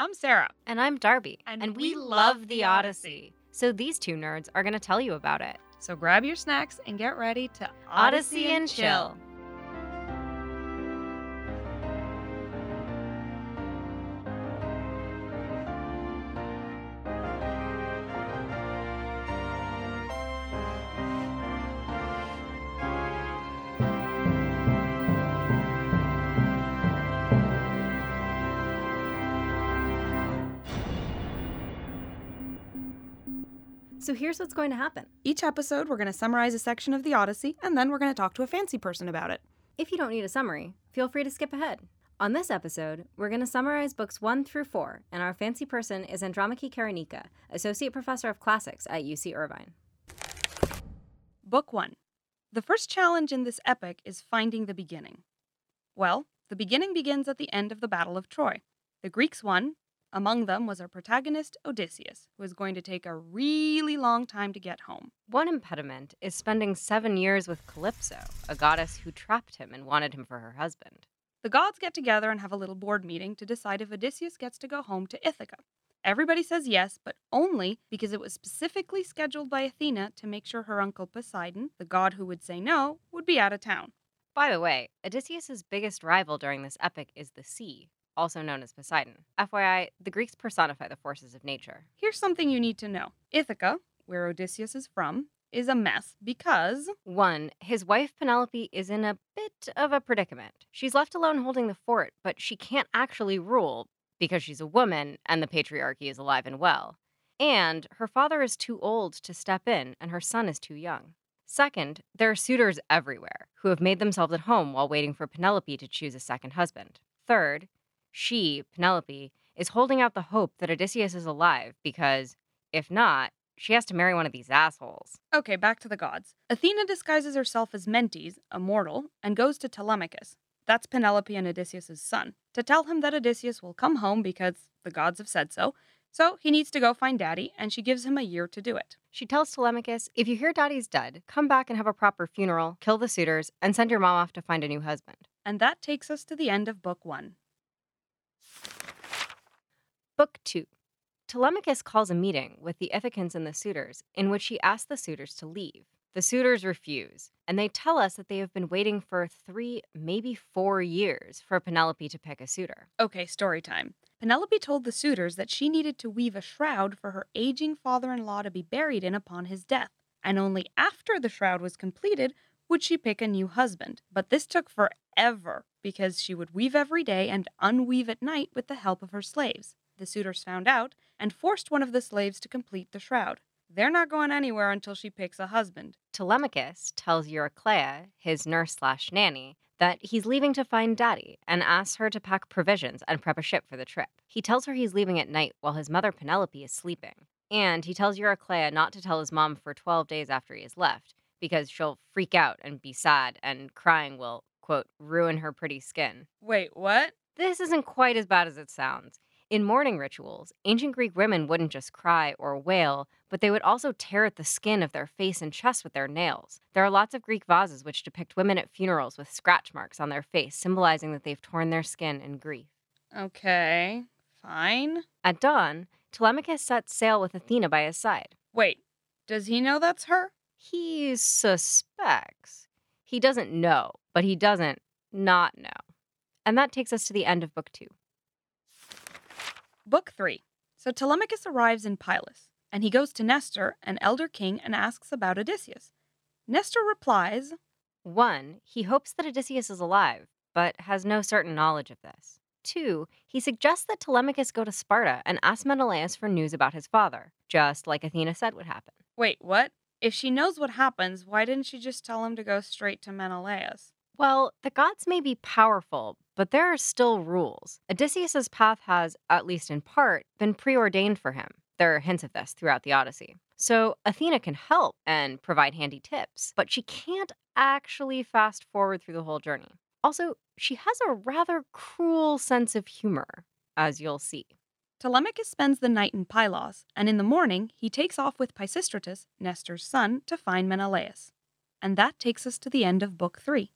I'm Sara. And I'm Darby. And we, we love the the Odyssey. So these two nerds are going to tell you about it. So grab your snacks and get ready to Odyssey and chill. So here's what's going to happen. Each episode, we're going to summarize a section of the Odyssey, and then we're going to talk to a fancy person about it. If you don't need a summary, feel free to skip ahead. On this episode, we're going to summarize books 1 through 4, and our fancy person is Andromache Karanika, Associate Professor of Classics at UC Irvine. Book 1. The first challenge in this epic is finding the beginning. Well, the beginning begins at the end of the Battle of Troy. The Greeks won. Among them was our protagonist, Odysseus, who is going to take a really long time to get home. One impediment is spending seven years with Calypso, a goddess who trapped him and wanted him for her husband. The gods get together and have a little board meeting to decide if Odysseus gets to go home to Ithaca. Everybody says yes, but only because it was specifically scheduled by Athena to make sure her uncle Poseidon, the god who would say no, would be out of town. By the way, Odysseus's biggest rival during this epic is the sea, also known as Poseidon. FYI, the Greeks personify the forces of nature. Here's something you need to know Ithaca, where Odysseus is from, is a mess because One, his wife Penelope is in a bit of a predicament. She's left alone holding the fort, but she can't actually rule because she's a woman and the patriarchy is alive and well. And her father is too old to step in, and her son is too young. Second, there are suitors everywhere who have made themselves at home while waiting for Penelope to choose a second husband. Third, she, Penelope, is holding out the hope that Odysseus is alive because, if not, she has to marry one of these assholes. Okay, back to the gods. Athena disguises herself as Mentes, a mortal, and goes to Telemachus. That's Penelope and Odysseus' son, to tell him that Odysseus will come home because the gods have said so. So he needs to go find daddy, and she gives him a year to do it. She tells Telemachus, if you hear daddy's dead, come back and have a proper funeral, kill the suitors, and send your mom off to find a new husband. And that takes us to the end of book one. Book 2. Telemachus calls a meeting with the Ithacans and the suitors, in which he asks the suitors to leave. The suitors refuse, and they tell us that they have been waiting for three, maybe four years for Penelope to pick a suitor. Okay, story time. Penelope told the suitors that she needed to weave a shroud for her aging father in law to be buried in upon his death, and only after the shroud was completed would she pick a new husband. But this took forever because she would weave every day and unweave at night with the help of her slaves. The suitors found out and forced one of the slaves to complete the shroud. They're not going anywhere until she picks a husband. Telemachus tells Euryclea, his nurse slash nanny, that he's leaving to find daddy and asks her to pack provisions and prep a ship for the trip. He tells her he's leaving at night while his mother Penelope is sleeping. And he tells Euryclea not to tell his mom for 12 days after he has left because she'll freak out and be sad and crying will, quote, ruin her pretty skin. Wait, what? This isn't quite as bad as it sounds. In mourning rituals, ancient Greek women wouldn't just cry or wail, but they would also tear at the skin of their face and chest with their nails. There are lots of Greek vases which depict women at funerals with scratch marks on their face, symbolizing that they've torn their skin in grief. Okay, fine. At dawn, Telemachus sets sail with Athena by his side. Wait, does he know that's her? He suspects. He doesn't know, but he doesn't not know. And that takes us to the end of book two. Book 3. So Telemachus arrives in Pylos, and he goes to Nestor, an elder king, and asks about Odysseus. Nestor replies, One, he hopes that Odysseus is alive, but has no certain knowledge of this. Two, he suggests that Telemachus go to Sparta and ask Menelaus for news about his father, just like Athena said would happen. Wait, what? If she knows what happens, why didn't she just tell him to go straight to Menelaus? Well, the gods may be powerful, but there are still rules. Odysseus's path has, at least in part, been preordained for him. There are hints of this throughout the Odyssey. So Athena can help and provide handy tips, but she can't actually fast forward through the whole journey. Also, she has a rather cruel sense of humor, as you'll see. Telemachus spends the night in Pylos, and in the morning he takes off with Pisistratus, Nestor's son, to find Menelaus. And that takes us to the end of Book 3.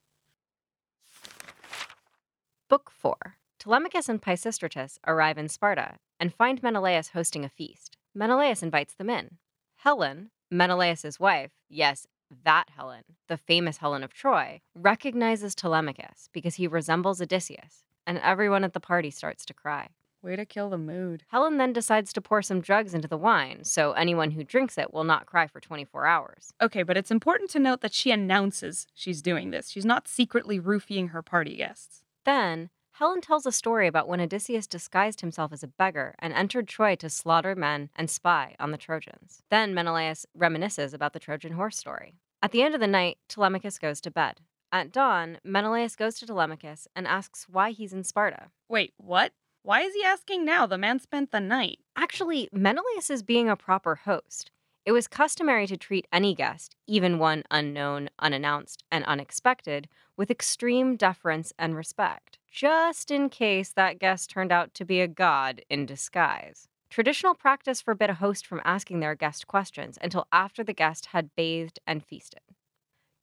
Book 4 Telemachus and Pisistratus arrive in Sparta and find Menelaus hosting a feast. Menelaus invites them in. Helen, Menelaus's wife, yes, that Helen, the famous Helen of Troy, recognizes Telemachus because he resembles Odysseus, and everyone at the party starts to cry. Way to kill the mood. Helen then decides to pour some drugs into the wine, so anyone who drinks it will not cry for 24 hours. Okay, but it's important to note that she announces she's doing this. She's not secretly roofing her party guests. Then, Helen tells a story about when Odysseus disguised himself as a beggar and entered Troy to slaughter men and spy on the Trojans. Then Menelaus reminisces about the Trojan horse story. At the end of the night, Telemachus goes to bed. At dawn, Menelaus goes to Telemachus and asks why he's in Sparta. Wait, what? Why is he asking now? The man spent the night. Actually, Menelaus is being a proper host. It was customary to treat any guest, even one unknown, unannounced, and unexpected, with extreme deference and respect, just in case that guest turned out to be a god in disguise. Traditional practice forbid a host from asking their guest questions until after the guest had bathed and feasted.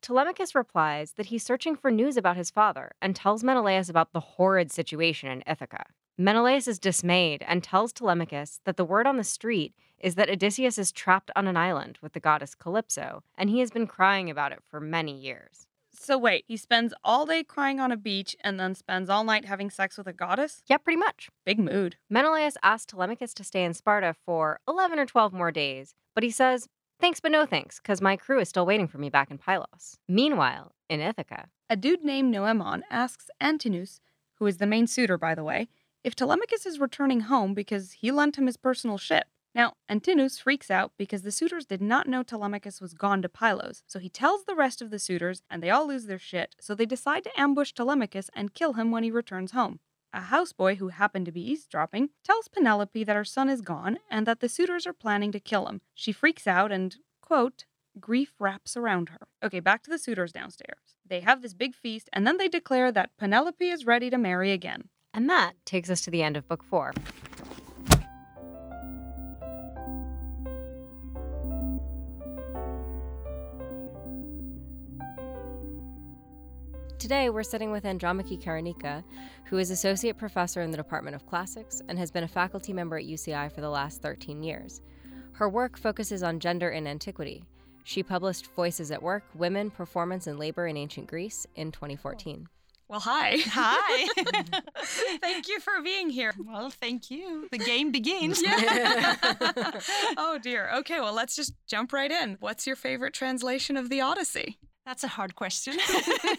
Telemachus replies that he's searching for news about his father and tells Menelaus about the horrid situation in Ithaca. Menelaus is dismayed and tells Telemachus that the word on the street is that Odysseus is trapped on an island with the goddess Calypso, and he has been crying about it for many years. So wait, he spends all day crying on a beach and then spends all night having sex with a goddess? Yeah, pretty much. Big mood. Menelaus asks Telemachus to stay in Sparta for 11 or 12 more days, but he says, Thanks, but no thanks, because my crew is still waiting for me back in Pylos. Meanwhile, in Ithaca, A dude named Noemon asks Antinous, who is the main suitor, by the way, if Telemachus is returning home because he lent him his personal ship. Now, Antinous freaks out because the suitors did not know Telemachus was gone to Pylos, so he tells the rest of the suitors, and they all lose their shit, so they decide to ambush Telemachus and kill him when he returns home. A houseboy who happened to be eavesdropping tells Penelope that her son is gone and that the suitors are planning to kill him. She freaks out and, quote, grief wraps around her. Okay, back to the suitors downstairs. They have this big feast, and then they declare that Penelope is ready to marry again. And that takes us to the end of book four. Today, we're sitting with Andromache Karanika, who is Associate Professor in the Department of Classics and has been a faculty member at UCI for the last 13 years. Her work focuses on gender in antiquity. She published Voices at Work Women, Performance, and Labor in Ancient Greece in 2014. Well, hi. Hi. Thank you for being here. well, thank you. The game begins. Yeah. oh, dear. Okay, well, let's just jump right in. What's your favorite translation of the Odyssey? That's a hard question.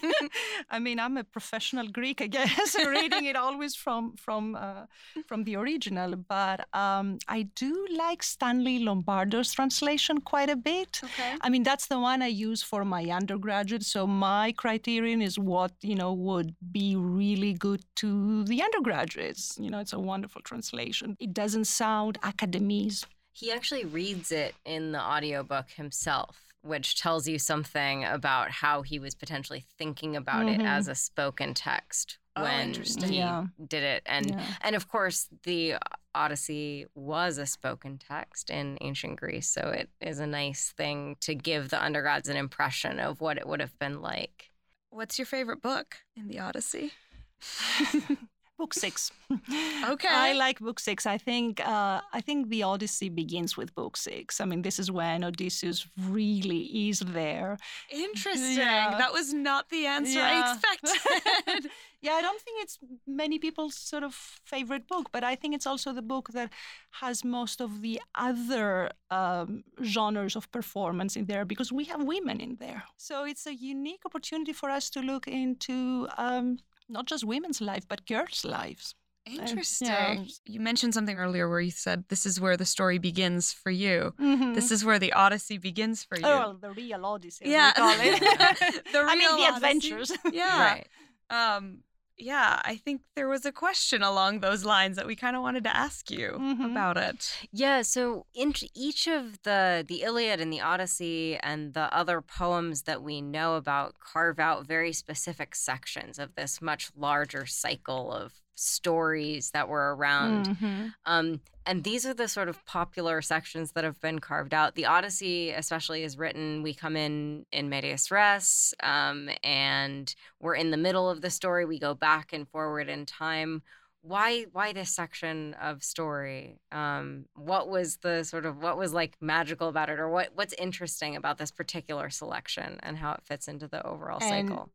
I mean, I'm a professional Greek, I guess, reading it always from from uh, from the original. But um, I do like Stanley Lombardo's translation quite a bit. Okay. I mean, that's the one I use for my undergraduate. So my criterion is what you know would be really good to the undergraduates. You know, it's a wonderful translation. It doesn't sound academese. He actually reads it in the audiobook himself, which tells you something about how he was potentially thinking about it Mhm. as a spoken text Oh, when he Yeah. did it. And Yeah. and of course the Odyssey was a spoken text in ancient Greece, so it is a nice thing to give the undergrads an impression of what it would have been like. What's your favorite book in the Odyssey? book six. Okay. I like book six. I think uh, I think the Odyssey begins with book six. I mean, this is when Odysseus really is there. Interesting. Yeah. That was not the answer I Yeah. expected. Yeah, I don't think it's many people's sort of favorite book, but I think it's also the book that has most of the other um, genres of performance in there because we have women in there. So it's a unique opportunity for us to look into um, not just women's life, but girls' lives. Interesting. You mentioned something earlier where you said this is where the story begins for you. Mhm. This is where the Odyssey begins for you. Oh, well, the real Odyssey. as we yeah. call it. the I mean, real the Odyssey. adventures. Yeah. Right. Um, yeah, I think there was a question along those lines that we kind of wanted to ask you Mhm. about it. Yeah, so in each of the the Iliad and the Odyssey and the other poems that we know about carve out very specific sections of this much larger cycle of stories that were around. Mhm. Um, and these are the sort of popular sections that have been carved out. The Odyssey, especially, is written. We come in in medias res, um, and we're in the middle of the story. We go back and forward in time. why why this section of story um what was the sort of what was like magical about it or what what's interesting about this particular selection and how it fits into the overall And- cycle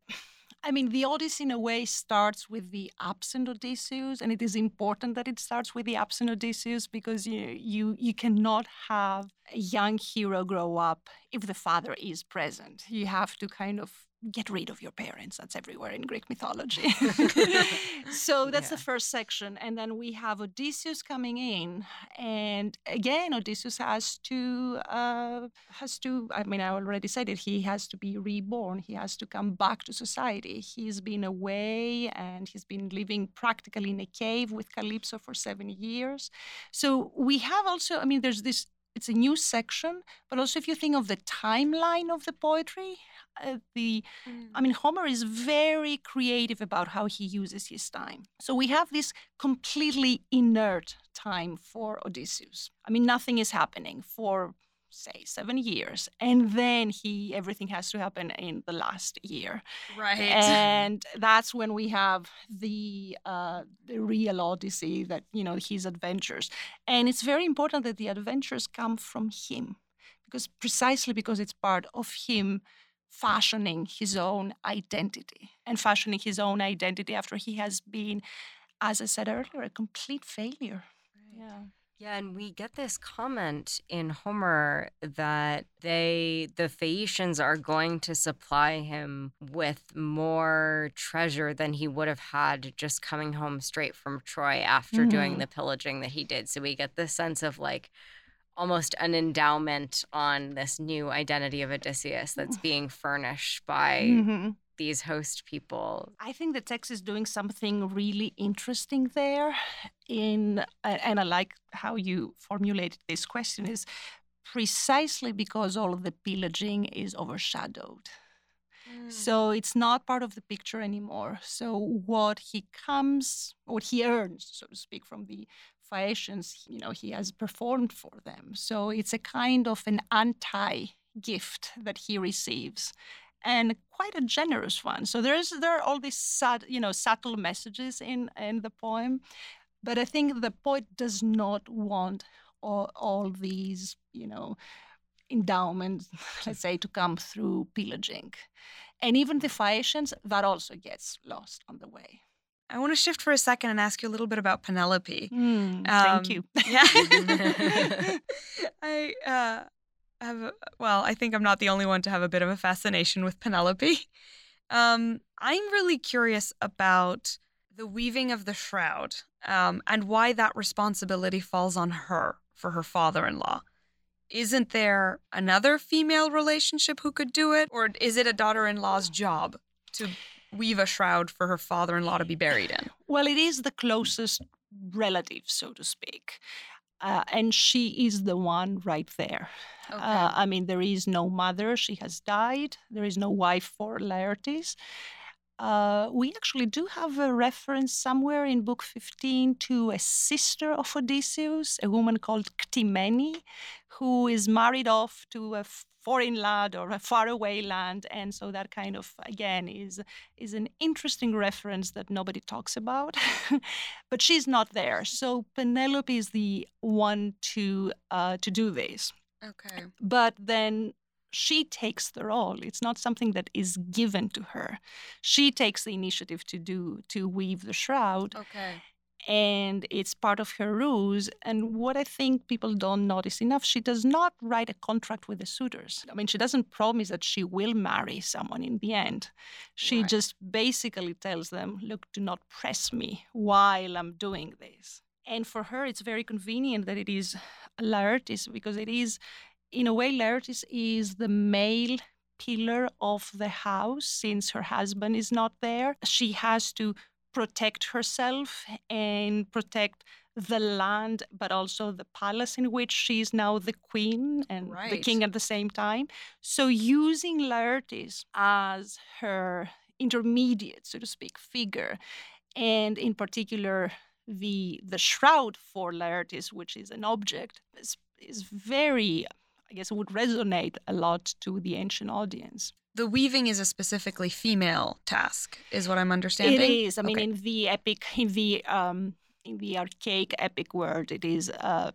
I mean, the Odyssey in a way starts with the absent Odysseus, and it is important that it starts with the absent Odysseus because you you you cannot have a young hero grow up if the father is present. You have to kind of get rid of your parents. That's everywhere in Greek mythology. so that's the first section, and then we have Odysseus coming in, and again, Odysseus has to uh, has to. I mean, I already said it. He has to be reborn. He has to come back to society. He's been away, and he's been living practically in a cave with Calypso for seven years. So we have also. I mean, there's this. It's a new section, but also if you think of the timeline of the poetry, uh, the I mean, Homer is very creative about how he uses his time. So we have this completely inert time for Odysseus. I mean, nothing is happening for say seven years, and then he everything has to happen in the last year, Right. and that's when we have the uh, the real Odyssey that you know his adventures, and it's very important that the adventures come from him, because precisely because it's part of him fashioning his own identity and fashioning his own identity after he has been, as I said earlier, a complete failure. Yeah. Yeah, and we get this comment in Homer that they, the Phaeacians, are going to supply him with more treasure than he would have had just coming home straight from Troy after doing Mhm. the pillaging that he did. So we get this sense of like almost an endowment on this new identity of Odysseus that's being furnished by Mhm. these host people. I think the text is doing something really interesting there. In and I like how you formulated this question is precisely because all of the pillaging is overshadowed. So it's not part of the picture anymore. So what he comes, what he earns, so to speak, from the Phaeacians, you know, he has performed for them. So it's a kind of an anti-gift that he receives, and quite a generous one. So there's there are all these sad, you know, subtle messages in in the poem, but I think the poet does not want all, all these, you know, endowments, let's say, to come through pillaging. And even the Phaeacians, that also gets lost on the way. I want to shift for a second and ask you a little bit about Penelope. thank Um, you. Yeah. I uh, have, a, well, I think I'm not the only one to have a bit of a fascination with Penelope. Um, I'm really curious about the weaving of the shroud um, and why that responsibility falls on her for her father in law. Isn't there another female relationship who could do it? Or is it a daughter in law's job to weave a shroud for her father in law to be buried in? Well, it is the closest relative, so to speak. Uh, and she is the one right there. Uh, I mean, there is no mother, she has died. There is no wife for Laertes. Uh, we actually do have a reference somewhere in Book 15 to a sister of Odysseus, a woman called Ctimene, who is married off to a foreign land or a faraway land. And so that kind of, again, is, is an interesting reference that nobody talks about. but she's not there. So Penelope is the one to, uh, to do this okay. but then she takes the role it's not something that is given to her she takes the initiative to do to weave the shroud Okay. And it's part of her ruse and what i think people don't notice enough she does not write a contract with the suitors. I mean she doesn't promise that she will marry someone in the end. She Right. just basically tells them look do not press me while i'm doing this. And for her it's very convenient that it is laertes because it is in a way laertes is the male pillar of the house since her husband is not there. She has to protect herself and protect the land, but also the palace in which she is now the queen and the king at the same time. So using Laertes as her intermediate, so to speak, figure, and in particular the the shroud for Laertes, which is an object, is, is very I guess, it would resonate a lot to the ancient audience. The weaving is a specifically female task, is what I'm understanding. It is. I mean, Okay. in the epic, in the um, in the archaic epic world, it is a,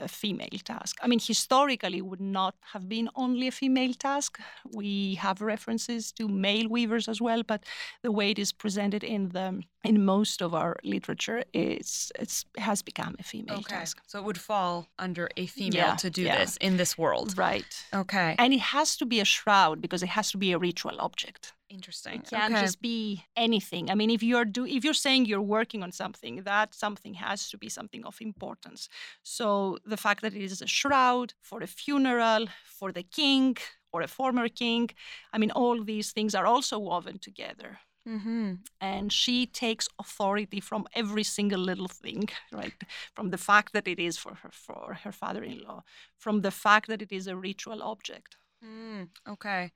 a female task. I mean, historically, it would not have been only a female task. We have references to male weavers as well, but the way it is presented in the in most of our literature, it's it's has become a female Okay. task. So it would fall under a female Yeah, to do yeah. this in this world. Right. Okay. And it has to be a shroud because it has to be a ritual object. Interesting. It can't okay. just be anything. I mean, if you're do if you're saying you're working on something, that something has to be something of importance. So the fact that it is a shroud for a funeral, for the king or a former king, I mean, all these things are also woven together. mm-hmm. And she takes authority from every single little thing, right? From the fact that it is for her for her father-in-law, from the fact that it is a ritual object. Mm, okay.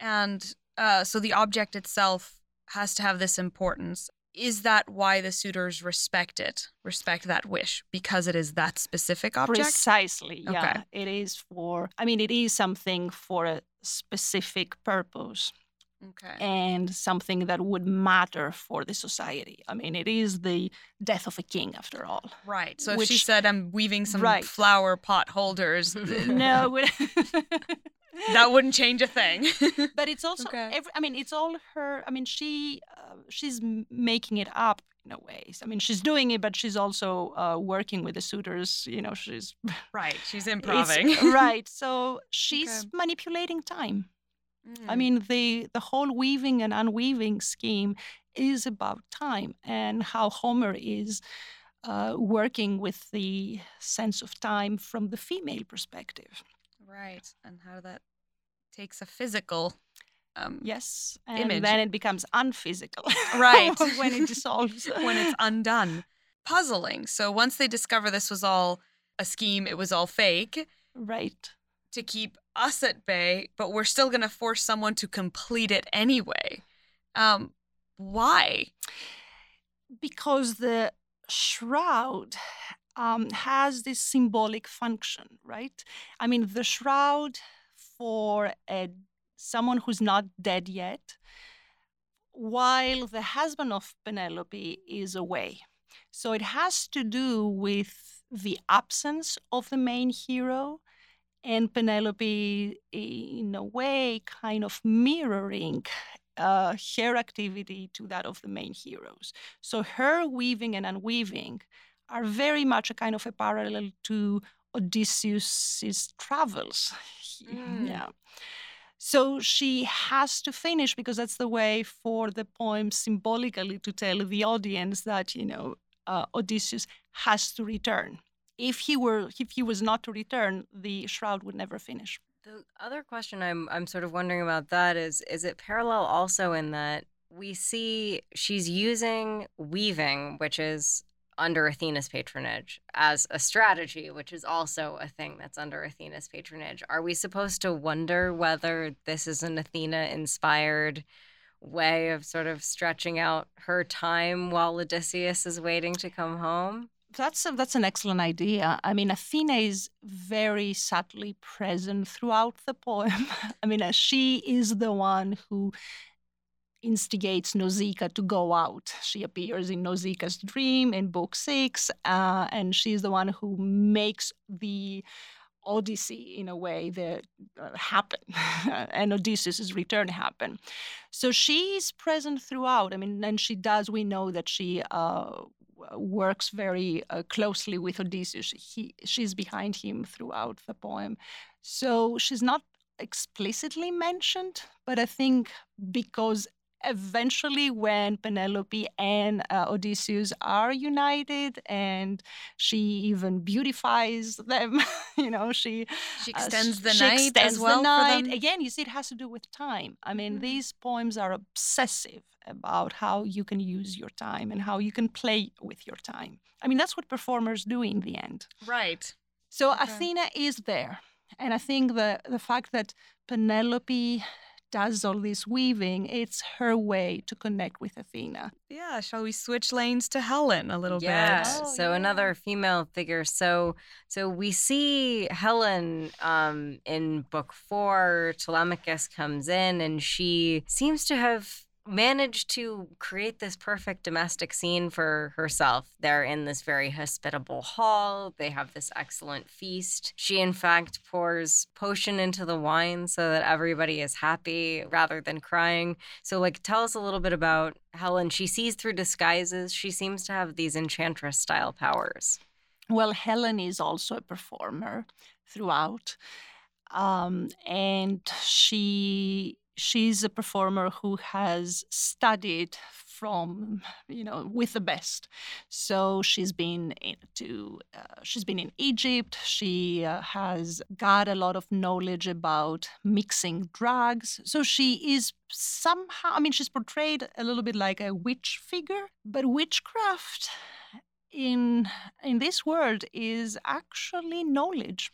And uh, so the object itself has to have this importance. Is that why the suitors respect it, respect that wish, because it is that specific object? Precisely. Yeah. Okay. It is for, I mean, it is something for a specific purpose Okay. and something that would matter for the society. I mean, it is the death of a king, after all. Right. So if she said, I'm weaving some Right. flower pot holders, no, that wouldn't change a thing. but it's also, Okay. every, I mean, it's all her. I mean, she, uh, she's making it up in a way. I mean, she's doing it, but she's also uh, working with the suitors. You know, she's right. She's it's- improving. right. So she's Okay. manipulating time. I Mm. mean, the the whole weaving and unweaving scheme is about time and how Homer is uh, working with the sense of time from the female perspective. Right. And how that takes a physical. Um, Yes, and Image. then it becomes unphysical. Right. when it dissolves. when it's undone. Puzzling. So once they discover this was all a scheme, it was all fake right. to keep us at bay, but we're still going to force someone to complete it anyway. Um, why? because the shroud um, has this symbolic function, right? I mean, the shroud for a, someone who's not dead yet, while the husband of Penelope is away. So it has to do with the absence of the main hero and Penelope, in a way, kind of mirroring uh, her activity to that of the main heroes. So her weaving and unweaving are very much a kind of a parallel to Odysseus's travels. Mm. Yeah. So she has to finish because that's the way for the poem symbolically to tell the audience that you know uh, Odysseus has to return. If he were, if he was not to return, the shroud would never finish. The other question I'm I'm sort of wondering about that is is it parallel also in that we see she's using weaving, which is under Athena's patronage, as a strategy, which is also a thing that's under Athena's patronage. Are we supposed to wonder whether this is an Athena inspired way of sort of stretching out her time while Odysseus is waiting to come home? That's a, that's an excellent idea. I mean, Athena is very subtly present throughout the poem. I mean, uh, she is the one who instigates Nausicaa to go out. She appears in Nausicaa's dream in book six, uh, and she's the one who makes the Odyssey, in a way, that uh, happen, and Odysseus' return happen. So she's present throughout. I mean, and she does. We know that she uh, works very uh, closely with Odysseus. He, she's behind him throughout the poem. So she's not explicitly mentioned, but I think because eventually when Penelope and uh, Odysseus are united and she even beautifies them, you know, she She uh, extends the she night extends as well the night. Again, you see, it has to do with time. I mean, Mhm. these poems are obsessive about how you can use your time and how you can play with your time. I mean, that's what performers do in the end. Right. So Okay. Athena is there. And I think the, the fact that Penelope does all this weaving, it's her way to connect with Athena. Yeah, shall we switch lanes to Helen a little yeah. bit? Oh, so yeah. another female figure. So so we see Helen um, in book four. Telemachus comes in, and she seems to have managed to create this perfect domestic scene for herself. They're in this very hospitable hall. They have this excellent feast. She, in fact, pours potion into the wine so that everybody is happy rather than crying. So, like, tell us a little bit about Helen. She sees through disguises. She seems to have these enchantress style powers. Well, Helen is also a performer throughout. Um, and she she's a performer who has studied from you know with the best. So she's been to uh, she's been in egypt. She uh, has got a lot of knowledge about mixing drugs. So she is somehow i mean she's portrayed a little bit like a witch figure but witchcraft in in this world is actually knowledge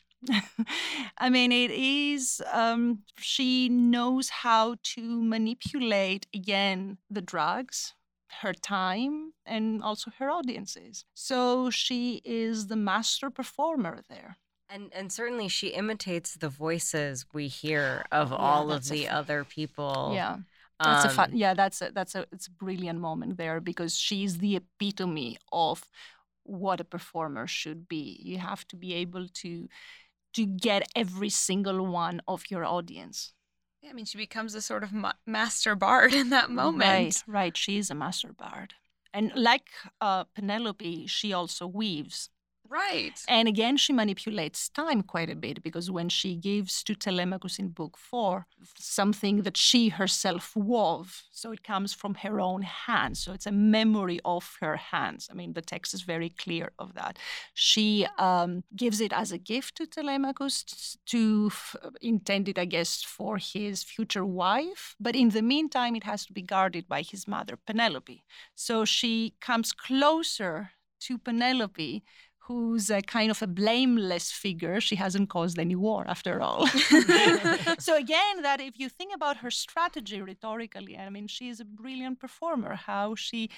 I mean, it is, um, she knows how to manipulate again the drugs, her time, and also her audiences. So she is the master performer there. And and certainly she imitates the voices we hear of all of the fa- other people. Yeah. That's a fun, Um, yeah, that's a, that's a, it's a brilliant moment there because she's the epitome of what a performer should be. You have to be able to, to get every single one of your audience. Yeah, I mean, she becomes a sort of ma- master bard in that moment. Right, right. She is a master bard. And like uh, Penelope, she also weaves. Right. And again, she manipulates time quite a bit because when she gives to Telemachus in book four something that she herself wove, so it comes from her own hands. So it's a memory of her hands. I mean, the text is very clear of that. She um, gives it as a gift to Telemachus to f- intended, I guess, for his future wife. But in the meantime, it has to be guarded by his mother, Penelope. So she comes closer to Penelope who's a kind of a blameless figure. She hasn't caused any war after all. so again, that if you think about her strategy rhetorically, I mean, she is a brilliant performer. How she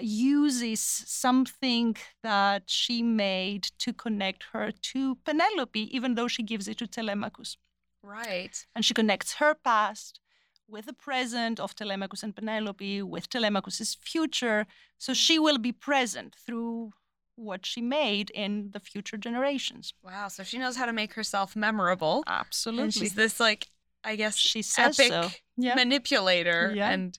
uses something that she made to connect her to Penelope, even though she gives it to Telemachus, Right. and she connects her past with the present of Telemachus and Penelope, with Telemachus's future. So she will be present through what she made in the future generations. Wow. So she knows how to make herself memorable. Absolutely. And she's this, like, I guess, she says epic so. Yeah. manipulator. Yeah. And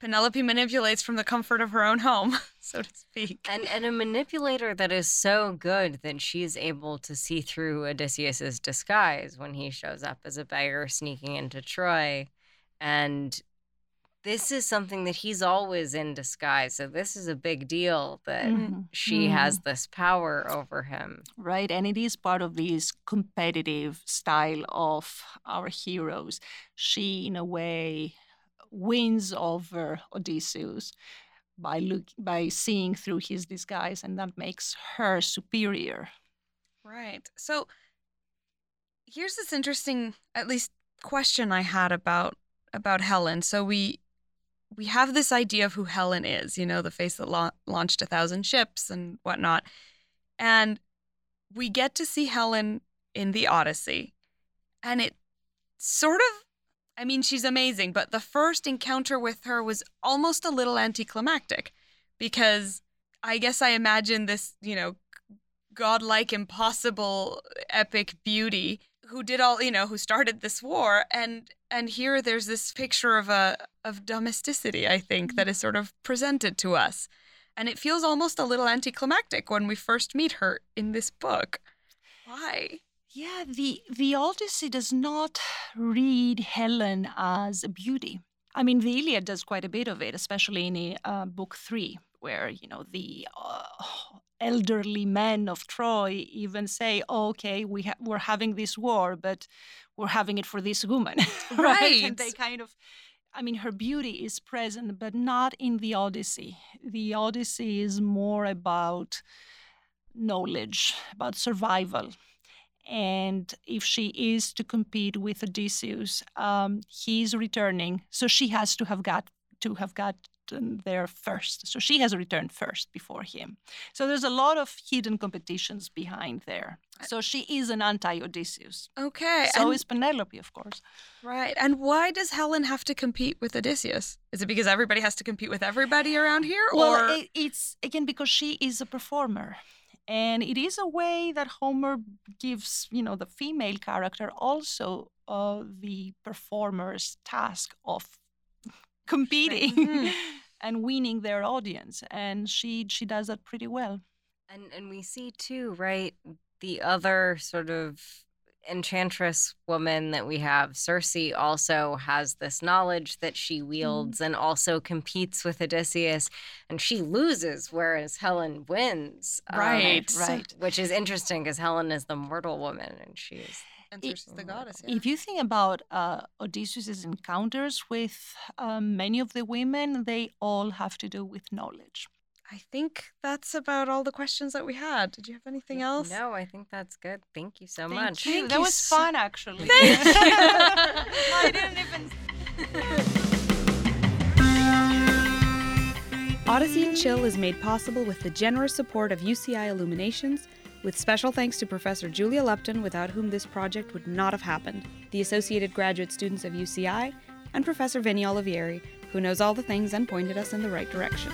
Penelope manipulates from the comfort of her own home, so to speak. And and a manipulator that is so good that she's able to see through Odysseus's disguise when he shows up as a beggar sneaking into Troy. And this is something that he's always in disguise. So this is a big deal that Mhm. she has this power over him. right? And it is part of this competitive style of our heroes. She, in a way, wins over Odysseus by look by seeing through his disguise, and that makes her superior. Right. So here's this interesting, at least, question I had about about Helen. So we we have this idea of who Helen is, you know, the face that la- launched a thousand ships and whatnot, and we get to see Helen in the Odyssey, and it sort of. I mean, she's amazing, but the first encounter with her was almost a little anticlimactic because I guess I imagine this, you know, godlike, impossible, epic beauty who did all, you know, who started this war, and and here there's this picture of a of domesticity, I think, that is sort of presented to us, and it feels almost a little anticlimactic when we first meet her in this book. Why? Yeah, the the Odyssey does not read Helen as a beauty. I mean, the Iliad does quite a bit of it, especially in uh, book three, where you know the uh, elderly men of Troy even say, oh, "Okay, we ha- we're having this war, but we're having it for this woman." Right. And they kind of. I mean, her beauty is present, but not in the Odyssey. The Odyssey is more about knowledge, about survival. and if she is to compete with Odysseus, um, he's returning, so she has to have got to have got there first. So she has returned first before him. So there's a lot of hidden competitions behind there. So she is an anti Odysseus. Okay. So and- is Penelope, of course. Right. And why does Helen have to compete with Odysseus? Is it because everybody has to compete with everybody around here? Well, or it, it's again because she is a performer. And it is a way that Homer gives, you know, the female character also uh, the performer's task of competing Mhm. and winning their audience. And she she does that pretty well. And and we see too, right, the other sort of enchantress woman that we have, Circe, also has this knowledge that she wields and also competes with Odysseus, and she loses, whereas Helen wins. um, Right. Right. Which is interesting because Helen is the mortal woman, and she's and it- Circe's the goddess. Yeah. If you think about uh, Odysseus's encounters with um, many of the women, they all have to do with knowledge. I think that's about all the questions that we had. Did you have anything else? No, I think that's good. Thank you so Thank much. you. Thank that you was so- fun, actually. Thank you. I didn't even. Odyssey and Chill is made possible with the generous support of UCI Illuminations, with special thanks to Professor Julia Lupton, without whom this project would not have happened, the associated graduate students of UCI, and Professor Vinny Olivieri, who knows all the things and pointed us in the right direction.